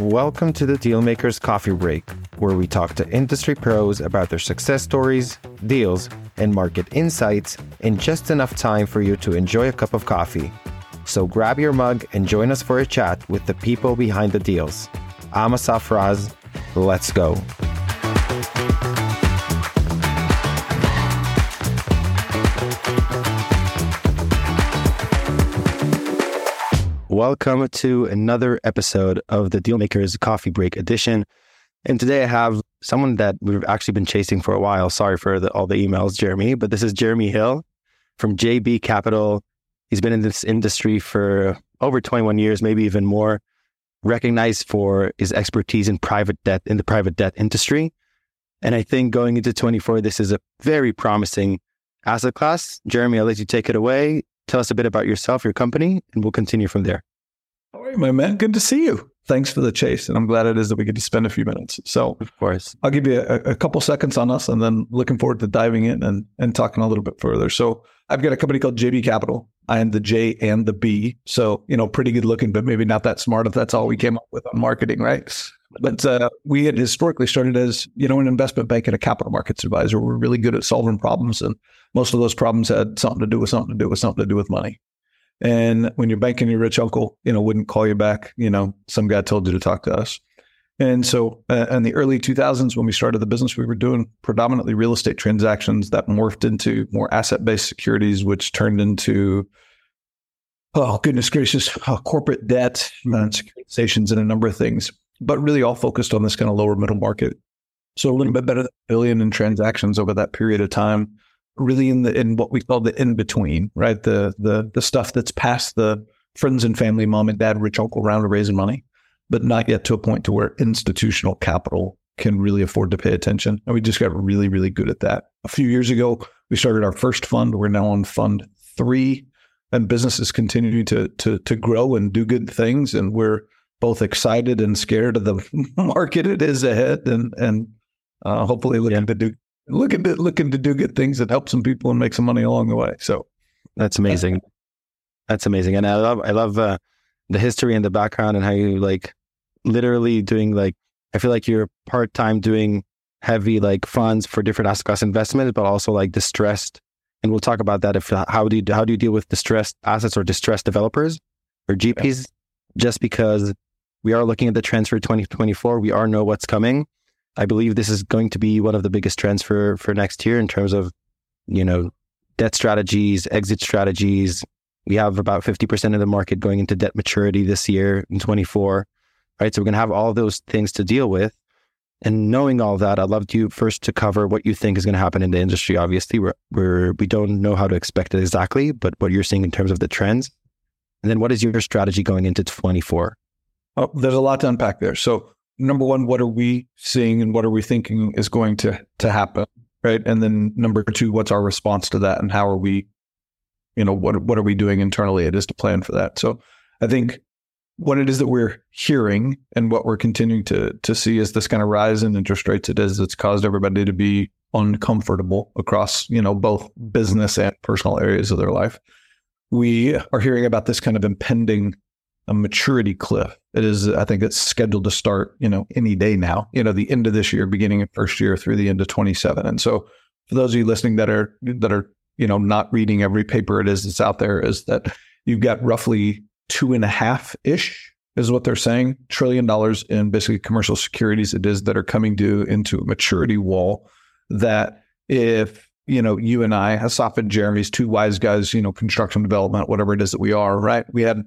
Welcome to the Dealmakers Coffee Break, where we talk to industry pros about their success stories, deals, and market insights in just enough time for you to enjoy a cup of coffee. So grab your mug and join us for a chat with the people behind the deals. I'm Asaf Raz. Let's go. Welcome to another episode of the Dealmakers Coffee Break Edition. And today I have someone that we've actually been chasing for a while. Sorry for the, all the emails, Jeremy, but this is Jeremy Hill from JB Capital. He's been in this industry for over 21 years, maybe even more, recognized for his expertise in private debt, in the private debt industry. And I think going into 24, this is a very promising asset class. Jeremy, I'll let you take it away tell us a bit about yourself, your company, and we'll continue from there. All right, my man. Good to see you. Thanks for the chase. And I'm glad it is that we get to spend a few minutes. So, of course, I'll give you a, a couple seconds on us and then looking forward to diving in and, and talking a little bit further. So, I've got a company called JB Capital. I am the J and the B. So, you know, pretty good looking, but maybe not that smart if that's all we came up with on marketing, right? But uh, we had historically started as, you know, an investment bank and a capital markets advisor. We're really good at solving problems. And most of those problems had something to do with something to do with something to do with money. And when you're banking your rich uncle, you know, wouldn't call you back, you know, some guy told you to talk to us. And so uh, in the early 2000s, when we started the business, we were doing predominantly real estate transactions that morphed into more asset based securities, which turned into, oh, goodness gracious, uh, corporate debt and securitizations and a number of things, but really all focused on this kind of lower middle market. So a little bit better than a billion in transactions over that period of time really in the in what we call the in between, right? The the the stuff that's past the friends and family, mom and dad, rich uncle round of raising money, but not yet to a point to where institutional capital can really afford to pay attention. And we just got really, really good at that. A few years ago, we started our first fund. We're now on fund three, and business is continuing to to to grow and do good things. And we're both excited and scared of the market it is ahead, and and uh, hopefully looking yeah. to do looking to looking to do good things that help some people and make some money along the way. So that's amazing. That's amazing, and I love I love uh, the history and the background and how you like literally doing like I feel like you're part time doing heavy like funds for different asset class investments, but also like distressed. And we'll talk about that. If how do you how do you deal with distressed assets or distressed developers or GPs? Yeah. Just because we are looking at the trends for 2024, we are know what's coming. I believe this is going to be one of the biggest trends for for next year in terms of, you know, debt strategies, exit strategies. We have about 50% of the market going into debt maturity this year in 24. Right. So we're gonna have all those things to deal with. And knowing all that, I'd love you first to cover what you think is going to happen in the industry. Obviously, we're, we're we don't know how to expect it exactly, but what you're seeing in terms of the trends, and then what is your strategy going into 24? Oh, there's a lot to unpack there. So number one, what are we seeing and what are we thinking is going to to happen, right? And then number two, what's our response to that, and how are we, you know, what what are we doing internally? It is to plan for that. So I think what it is that we're hearing and what we're continuing to to see is this kind of rise in interest rates. It is it's caused everybody to be uncomfortable across you know both business and personal areas of their life. We are hearing about this kind of impending a maturity cliff. It is, I think it's scheduled to start, you know, any day now, you know, the end of this year, beginning of first year through the end of 27. And so for those of you listening that are, that are, you know, not reading every paper it is that's out there is that you've got roughly two and a half ish is what they're saying, trillion dollars in basically commercial securities it is that are coming due into a maturity wall that if you know, you and I, Asaf and Jeremy's two wise guys, you know, construction development, whatever it is that we are, right? We had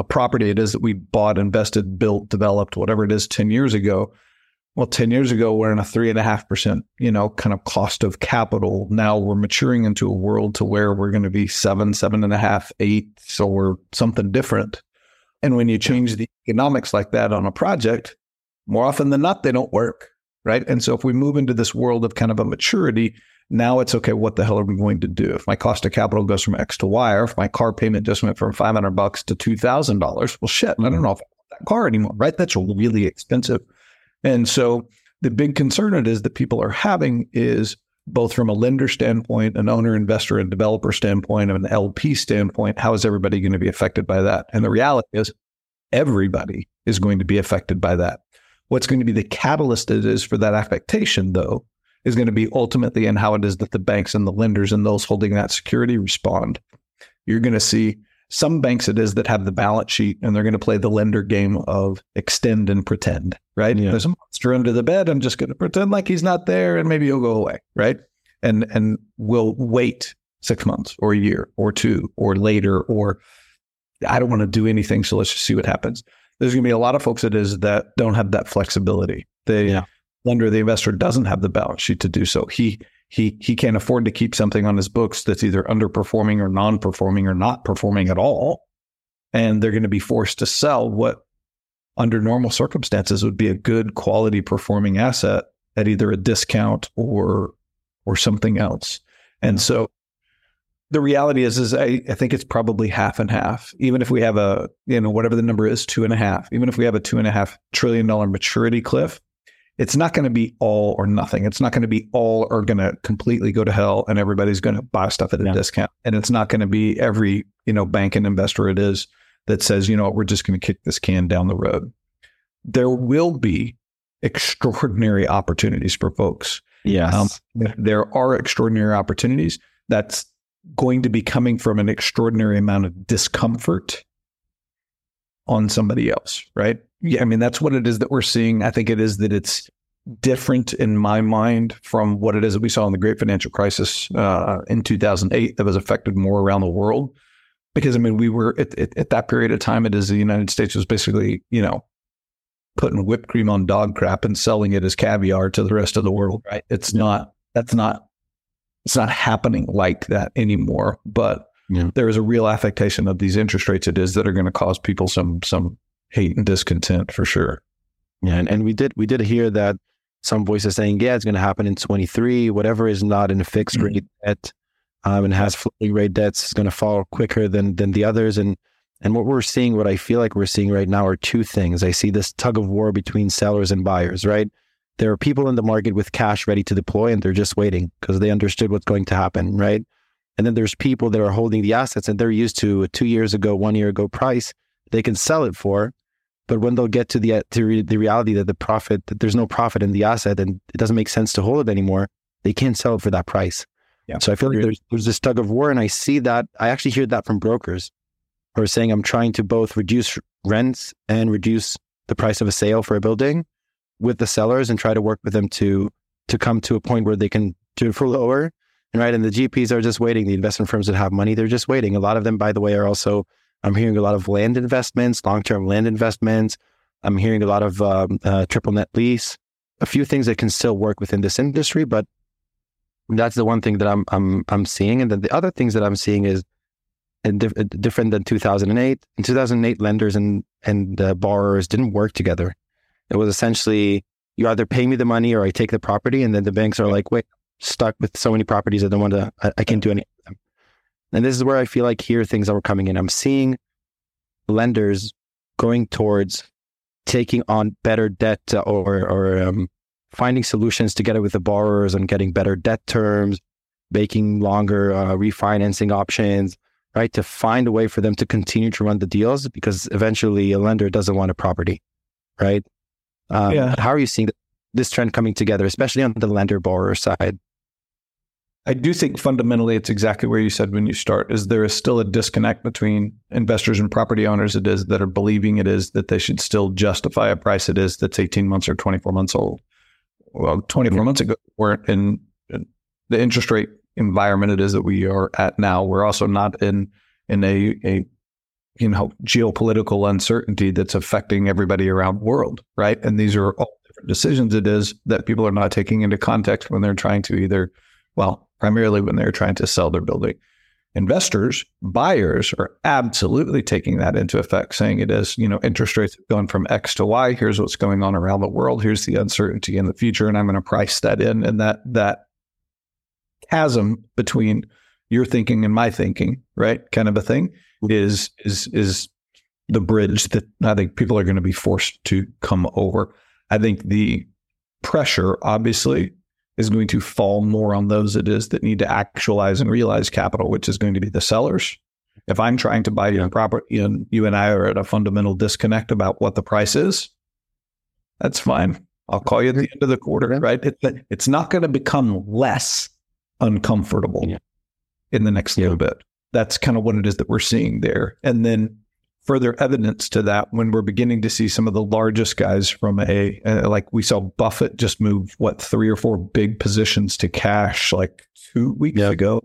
a property it is that we bought, invested, built, developed, whatever it is 10 years ago. Well, 10 years ago, we're in a three and a half percent, you know, kind of cost of capital. Now we're maturing into a world to where we're going to be seven, seven and a half, eight. So we're something different. And when you change the economics like that on a project, more often than not, they don't work. Right. And so if we move into this world of kind of a maturity, now it's okay. What the hell are we going to do? If my cost of capital goes from X to Y, or if my car payment just went from 500 bucks to $2,000, well, shit, I don't mm-hmm. know if I want that car anymore, right? That's really expensive. And so the big concern it is that people are having is both from a lender standpoint, an owner, investor, and developer standpoint, and an LP standpoint, how is everybody going to be affected by that? And the reality is everybody is going to be affected by that. What's going to be the catalyst it is for that affectation, though, is going to be ultimately in how it is that the banks and the lenders and those holding that security respond. You're going to see some banks it is that have the balance sheet and they're going to play the lender game of extend and pretend, right? Yeah. There's a monster under the bed. I'm just going to pretend like he's not there and maybe he'll go away, right? And and we'll wait six months or a year or two or later or I don't want to do anything, so let's just see what happens. There's going to be a lot of folks it is that don't have that flexibility. The yeah. lender, the investor doesn't have the balance sheet to do so. He he he can't afford to keep something on his books that's either underperforming or non-performing or not performing at all. And they're going to be forced to sell what under normal circumstances would be a good quality performing asset at either a discount or or something else. And so the reality is is I, I think it's probably half and half. Even if we have a you know whatever the number is two and a half. Even if we have a two and a half trillion dollar maturity cliff it's not going to be all or nothing. It's not going to be all or going to completely go to hell and everybody's going to buy stuff at a discount. And it's not going to be every, you know, bank and investor it is that says, you know what, we're just going to kick this can down the road. There will be extraordinary opportunities for folks. Yes. Um, there are extraordinary opportunities. That's going to be coming from an extraordinary amount of discomfort on somebody else, right? Yeah, I mean that's what it is that we're seeing. I think it is that it's different in my mind from what it is that we saw in the Great Financial Crisis uh, in 2008 that was affected more around the world. Because I mean, we were at, at, at that period of time, it is the United States was basically, you know, putting whipped cream on dog crap and selling it as caviar to the rest of the world. Right? It's yeah. not. That's not. It's not happening like that anymore. But yeah. there is a real affectation of these interest rates. It is that are going to cause people some some hate and discontent for sure. Yeah, and, and we did we did hear that some voices saying, yeah, it's going to happen in 23. Whatever is not in a fixed mm-hmm. rate debt um, and has floating rate debts is going to fall quicker than than the others. And and what we're seeing, what I feel like we're seeing right now, are two things. I see this tug of war between sellers and buyers. Right, there are people in the market with cash ready to deploy, and they're just waiting because they understood what's going to happen. Right, and then there's people that are holding the assets, and they're used to a two years ago, one year ago price. They can sell it for, but when they'll get to the uh, to re- the reality that the profit that there's no profit in the asset and it doesn't make sense to hold it anymore, they can't sell it for that price. Yeah. So I feel like there's there's this tug of war, and I see that I actually hear that from brokers who are saying I'm trying to both reduce rents and reduce the price of a sale for a building with the sellers and try to work with them to to come to a point where they can do it for lower. And right, and the GPs are just waiting. The investment firms that have money, they're just waiting. A lot of them, by the way, are also I'm hearing a lot of land investments, long term land investments. I'm hearing a lot of um, uh, triple net lease, a few things that can still work within this industry, but that's the one thing that I'm I'm I'm seeing. And then the other things that I'm seeing is dif- different than 2008. In 2008, lenders and and uh, borrowers didn't work together. It was essentially you either pay me the money or I take the property, and then the banks are like, wait, stuck with so many properties I don't want to, I, I can't do anything. And this is where I feel like here things are coming in. I'm seeing lenders going towards taking on better debt or, or um, finding solutions together with the borrowers and getting better debt terms, making longer uh, refinancing options, right? To find a way for them to continue to run the deals because eventually a lender doesn't want a property, right? Um, yeah. How are you seeing this trend coming together, especially on the lender borrower side? I do think fundamentally it's exactly where you said when you start is there is still a disconnect between investors and property owners it is that are believing it is that they should still justify a price it is that's 18 months or 24 months old. Well, 24 months ago we're in, in the interest rate environment it is that we are at now. We're also not in in a, a you know geopolitical uncertainty that's affecting everybody around the world, right? And these are all different decisions it is that people are not taking into context when they're trying to either well, primarily when they're trying to sell their building. Investors, buyers are absolutely taking that into effect, saying it is, you know, interest rates have gone from X to Y. Here's what's going on around the world. Here's the uncertainty in the future, and I'm going to price that in. And that that chasm between your thinking and my thinking, right, kind of a thing, mm-hmm. is is is the bridge that I think people are going to be forced to come over. I think the pressure, obviously, is going to fall more on those it is that need to actualize and realize capital, which is going to be the sellers. If I'm trying to buy your property and you and I are at a fundamental disconnect about what the price is, that's fine. I'll call you at the end of the quarter, right? It, it's not going to become less uncomfortable yeah. in the next yeah. little bit. That's kind of what it is that we're seeing there. And then further evidence to that when we're beginning to see some of the largest guys from a uh, like we saw Buffett just move what three or four big positions to cash like two weeks yep. ago,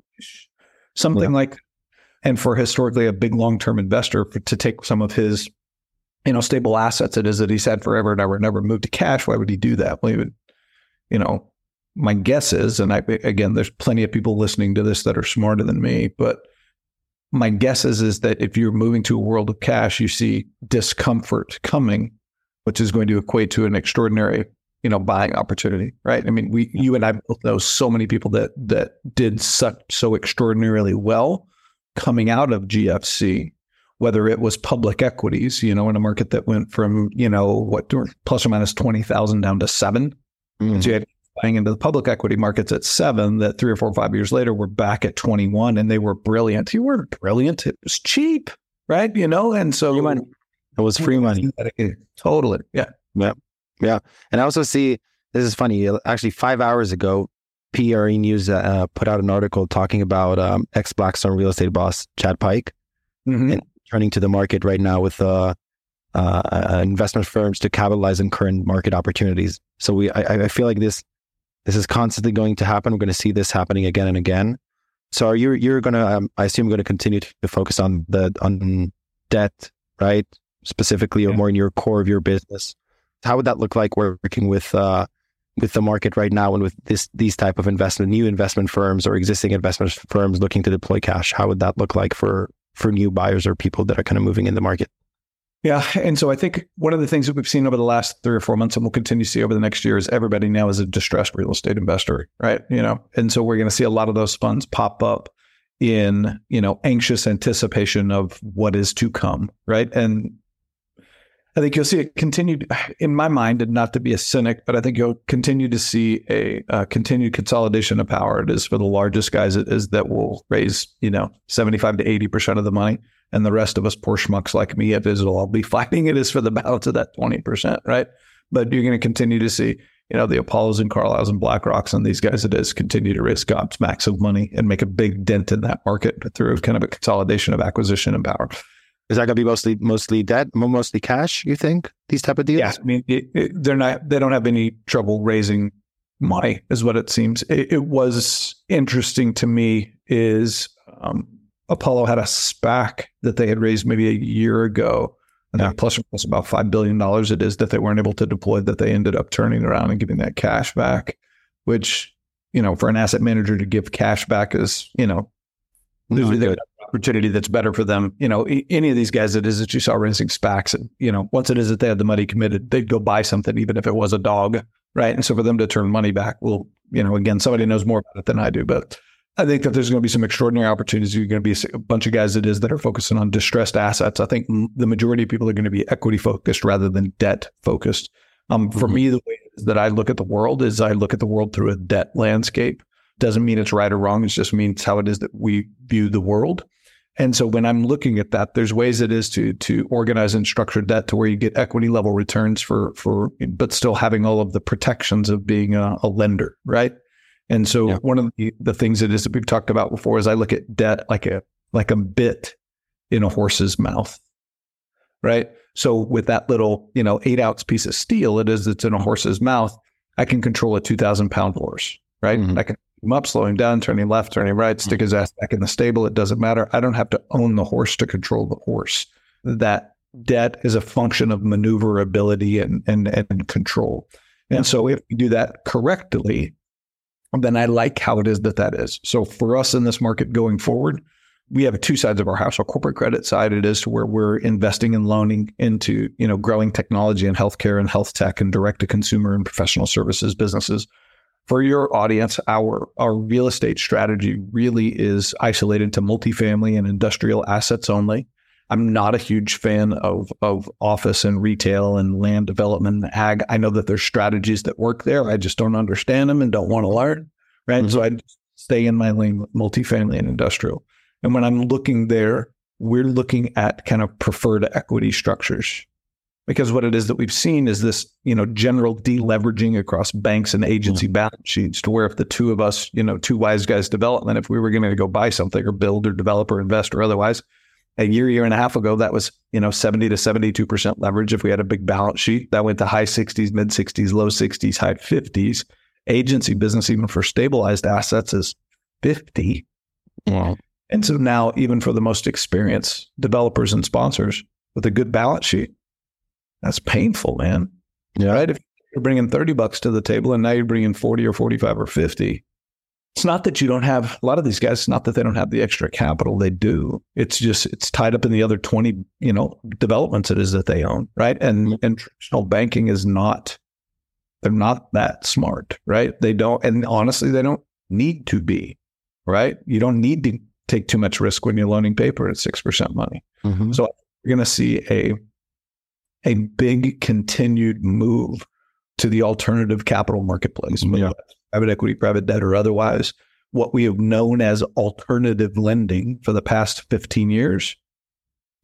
something yep. like. And for historically a big long term investor for, to take some of his you know, stable assets it is that he's had forever and ever, never moved to cash. Why would he do that? Well, he would, you know, my guess is, and I, again, there's plenty of people listening to this that are smarter than me, but my guess is, is that if you're moving to a world of cash, you see discomfort coming, which is going to equate to an extraordinary, you know, buying opportunity, right? I mean, we, you and I both know so many people that, that did such, so extraordinarily well coming out of GFC whether it was public equities, you know, in a market that went from, you know, what plus or minus 20,000 down to 7 mm-hmm. So you had buying into the public equity markets at seven that three or four or five years later were back at 21 and they were brilliant. You were brilliant. It was cheap, right? You know, and so money. it was free money. Totally. Yeah. Yeah. Yeah. And I also see this is funny. Actually, five hours ago, PRE News uh, put out an article talking about um, ex Blackstone real estate boss Chad Pike. Mm-hmm. And turning to the market right now with uh, uh, uh, investment firms to capitalize on current market opportunities. So we, I, I feel like this, this is constantly going to happen. We're going to see this happening again and again. So are you, you're going to, um, I assume, going to continue to focus on the on debt, right? Specifically, yeah. or more in your core of your business. How would that look like working with uh, with the market right now and with this these type of investment, new investment firms or existing investment firms looking to deploy cash? How would that look like for for new buyers or people that are kind of moving in the market. Yeah. And so I think one of the things that we've seen over the last three or four months and we'll continue to see over the next year is everybody now is a distressed real estate investor, right? You know, and so we're going to see a lot of those funds pop up in, you know, anxious anticipation of what is to come, right? And I think you'll see it continued in my mind, and not to be a cynic, but I think you'll continue to see a, a continued consolidation of power. It is for the largest guys, it is that will raise, you know, 75 to 80% of the money. And the rest of us poor schmucks like me at Visible, I'll be fighting it is for the balance of that 20%, right? But you're going to continue to see, you know, the Apollos and Carlyles and BlackRocks and these guys it is continue to raise gobs of money and make a big dent in that market through kind of a consolidation of acquisition and power. Is that going to be mostly mostly debt, mostly cash? You think these type of deals? Yeah, I mean it, it, they're not. They don't have any trouble raising money, is what it seems. It, it was interesting to me. Is um, Apollo had a SPAC that they had raised maybe a year ago, and yeah. plus or plus about five billion dollars. It is that they weren't able to deploy. That they ended up turning around and giving that cash back, which you know, for an asset manager to give cash back is you know, no, opportunity that's better for them. You know, any of these guys that is that you saw raising SPACs, and you know, once it is that they had the money committed, they'd go buy something, even if it was a dog, right? And so for them to turn money back, well, you know, again, somebody knows more about it than I do, but I think that there's going to be some extraordinary opportunities. You're going to be a bunch of guys that is that are focusing on distressed assets. I think the majority of people are going to be equity focused rather than debt focused. Um, for mm-hmm. me, the way that I look at the world is I look at the world through a debt landscape. Doesn't mean it's right or wrong. It just means how it is that we view the world. And so when I'm looking at that, there's ways it is to to organize and structure debt to where you get equity level returns for for but still having all of the protections of being a, a lender, right? And so yeah. one of the, the things it is that we've talked about before is I look at debt like a like a bit in a horse's mouth. Right. So with that little, you know, eight ounce piece of steel, it is that's in a horse's mouth, I can control a two thousand pound horse. Right. Mm-hmm. I can him up, slow him down, turning left, turning right, stick his ass back in the stable. It doesn't matter. I don't have to own the horse to control the horse. That debt is a function of maneuverability and and, and control. And so if you do that correctly, then I like how it is that that is. So for us in this market going forward, we have two sides of our house. Our corporate credit side, it is to where we're investing and loaning into, you know, growing technology and healthcare and health tech and direct to consumer and professional services businesses for your audience, our our real estate strategy really is isolated to multifamily and industrial assets only. I'm not a huge fan of of office and retail and land development and ag. I know that there's strategies that work there. I just don't understand them and don't want to learn. Right. Mm-hmm. So I stay in my lane multifamily and industrial. And when I'm looking there, we're looking at kind of preferred equity structures because what it is that we've seen is this, you know, general deleveraging across banks and agency mm-hmm. balance sheets to where if the two of us, you know, two wise guys development, if we were going to go buy something or build or develop or invest or otherwise, a year, year and a half ago, that was, you know, 70 to 72% leverage. If we had a big balance sheet, that went to high 60s, mid 60s, low 60s, high 50s. Agency business, even for stabilized assets, is 50. Wow. And so now, even for the most experienced developers and sponsors with a good balance sheet, that's painful, man. Yeah. Right? If you're bringing 30 bucks to the table and now you're bringing 40 or 45 or 50, it's not that you don't have a lot of these guys, it's not that they don't have the extra capital. They do. It's just, it's tied up in the other 20, you know, developments it is that they own. Right. And, mm-hmm. and traditional banking is not, they're not that smart. Right. They don't, and honestly, they don't need to be. Right. You don't need to take too much risk when you're loaning paper at 6% money. Mm-hmm. So you're going to see a, a big continued move to the alternative capital marketplace, yeah. private equity, private debt, or otherwise. What we have known as alternative lending for the past 15 years,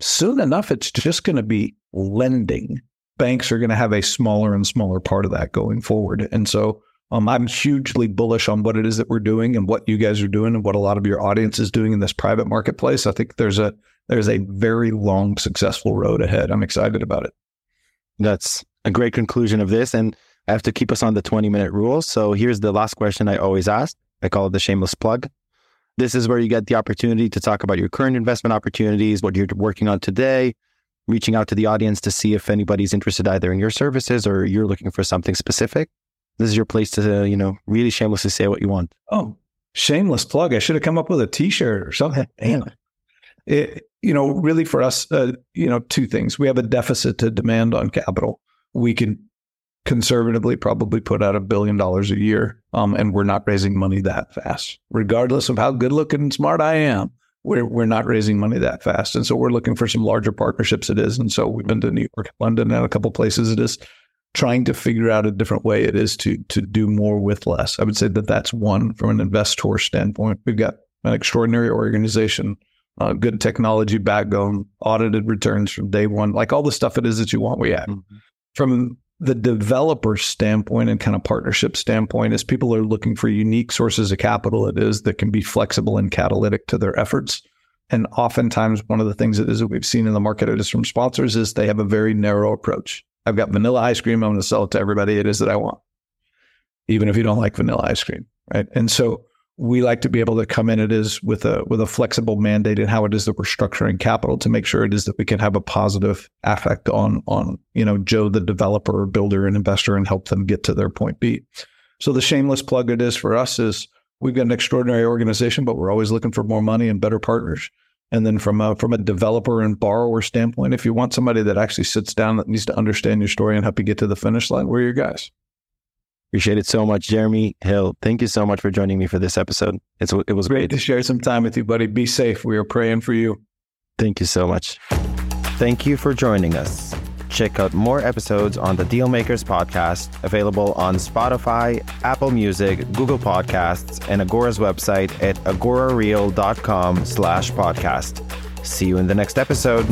soon enough, it's just going to be lending. Banks are going to have a smaller and smaller part of that going forward. And so um, I'm hugely bullish on what it is that we're doing and what you guys are doing and what a lot of your audience is doing in this private marketplace. I think there's a there's a very long, successful road ahead. I'm excited about it. That's a great conclusion of this. And I have to keep us on the 20 minute rule. So here's the last question I always ask. I call it the shameless plug. This is where you get the opportunity to talk about your current investment opportunities, what you're working on today, reaching out to the audience to see if anybody's interested either in your services or you're looking for something specific. This is your place to, you know, really shamelessly say what you want. Oh, shameless plug. I should have come up with a t-shirt or something. Damn. It, you know, really for us, uh, you know, two things. We have a deficit to demand on capital. We can conservatively probably put out a billion dollars a year, um, and we're not raising money that fast. Regardless of how good looking and smart I am, we're we're not raising money that fast, and so we're looking for some larger partnerships. It is, and so we've been to New York, London, and a couple places. It is trying to figure out a different way. It is to to do more with less. I would say that that's one from an investor standpoint. We've got an extraordinary organization uh, good technology backbone, audited returns from day one, like all the stuff it is that you want, we have. Mm-hmm. From the developer standpoint and kind of partnership standpoint, as people are looking for unique sources of capital, it is that can be flexible and catalytic to their efforts. And oftentimes, one of the things that is that we've seen in the market it is from sponsors is they have a very narrow approach. I've got vanilla ice cream. I'm going to sell it to everybody it is that I want, even if you don't like vanilla ice cream, right? And so we like to be able to come in it is with a with a flexible mandate and how it is that we're structuring capital to make sure it is that we can have a positive effect on on you know Joe the developer, builder, and investor and help them get to their point B. So the shameless plug it is for us is we've got an extraordinary organization, but we're always looking for more money and better partners. And then from a from a developer and borrower standpoint, if you want somebody that actually sits down that needs to understand your story and help you get to the finish line, we're your guys. Appreciate it so much, Jeremy Hill. Thank you so much for joining me for this episode. It's it was great, great to share some time with you, buddy. Be safe. We are praying for you. Thank you so much. Thank you for joining us. Check out more episodes on the Dealmakers podcast, available on Spotify, Apple Music, Google Podcasts, and Agora's website at agorareal.com slash podcast. See you in the next episode.